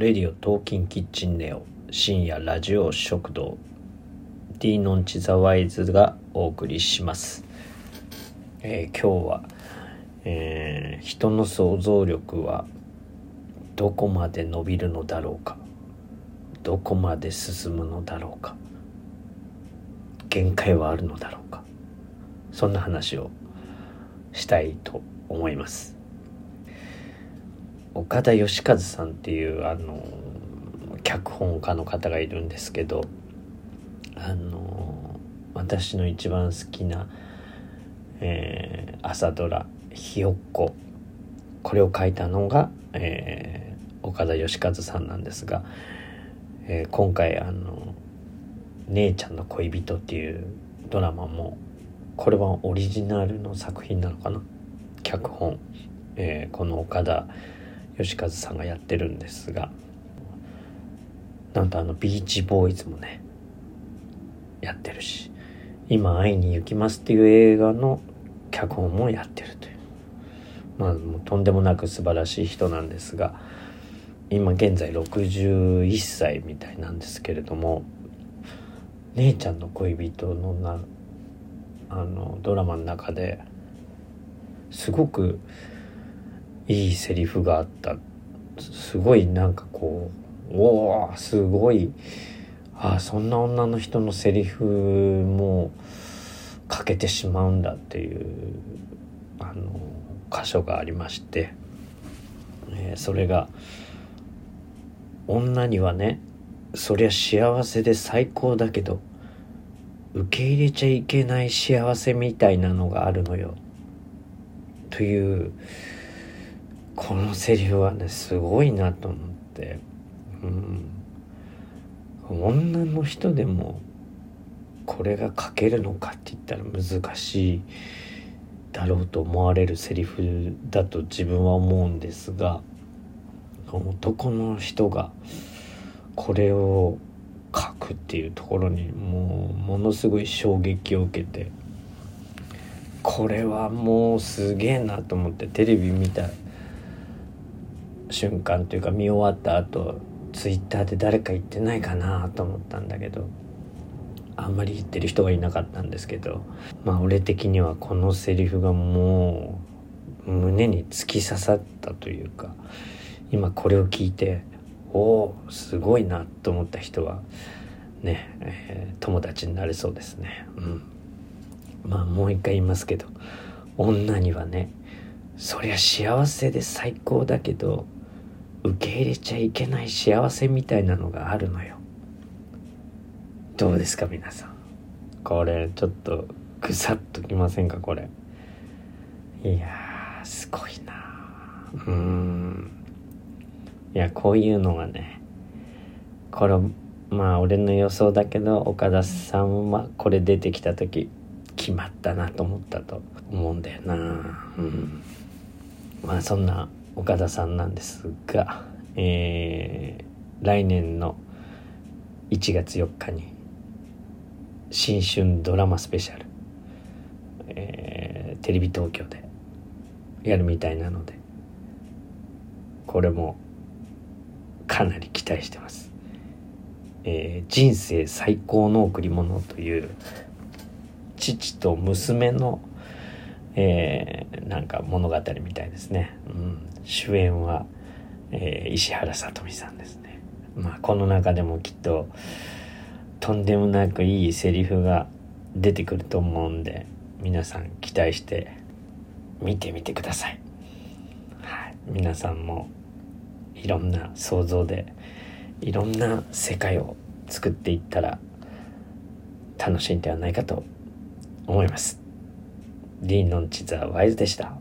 レディオトーキンキッチンネオ深夜ラジオ食堂。D ノンチザワイズがお送りします、えー今日は、えー人の想像力はどこまで伸びるのだろうか。どこまで進むのだろうか。限界はあるのだろうか。そんな話をしたいと思います。岡田義和さんっていうあの脚本家の方がいるんですけどあの私の一番好きな、えー朝ドラ「ひよっこ」これを書いたのが、えー岡田義和さんなんですが、えー今回あの「姉ちゃんの恋人」っていうドラマもこれはオリジナルの作品なのかな？脚本、えーこの岡田義和さんがやってるんですがなんとあのビーチボーイズもねやってるし今会いに行きますっていう映画の脚本もやってるという。まあもうとんでもなく素晴らしい人なんですが今現在61歳みたいなんですけれども「姉ちゃんの恋人のな」あのドラマの中ですごくいいセリフがあった。すごいなんかこうおおすごい。あそんな女の人のセリフも書けてしまうんだっていうあの箇所がありまして、えーそれが女にはねそりゃ幸せで最高だけど受け入れちゃいけない幸せみたいなのがあるのよ。というこのセリフはねすごいなと思って、うん、女の人でもこれが書けるのかって言ったら難しいだろうと思われるセリフだと自分は思うんですが男の人がこれを書くっていうところにもうものすごい衝撃を受けてこれはもうすげえなと思ってテレビ見た瞬間というか見終わった後ツイッターで誰か言ってないかなと思ったんだけどあんまり言ってる人がいなかったんですけどまあ俺的にはこのセリフがもう胸に突き刺さったというか今これを聞いておおすごいなと思った人はね、えー友達になれそうですね。うん。まあもう一回言いますけど女にはねそりゃ幸せで最高だけど受け入れちゃいけない幸せみたいなのがあるのよ。どうですか皆さん。これちょっとぐさっときませんかこれ。いやすごいな。うん。いやこういうのがねこれまあ俺の予想だけど岡田さんはこれ出てきた時決まったなと思ったと思うんだよな。うん。まあそんな岡田さんなんですがえー来年の1月4日に新春ドラマスペシャル、えーテレビ東京でやるみたいなのでこれもかなり期待してます、えー人生最高の贈り物という父と娘の、えーなんか物語みたいですね、うん、主演は、えー石原さとみさんですね。まあこの中でもきっととんでもなくいいセリフが出てくると思うんで皆さん期待して見てみてください、はい、皆さんもいろんな想像でいろんな世界を作っていったら楽しいんではないかと思います。リーノンチザワイズでした。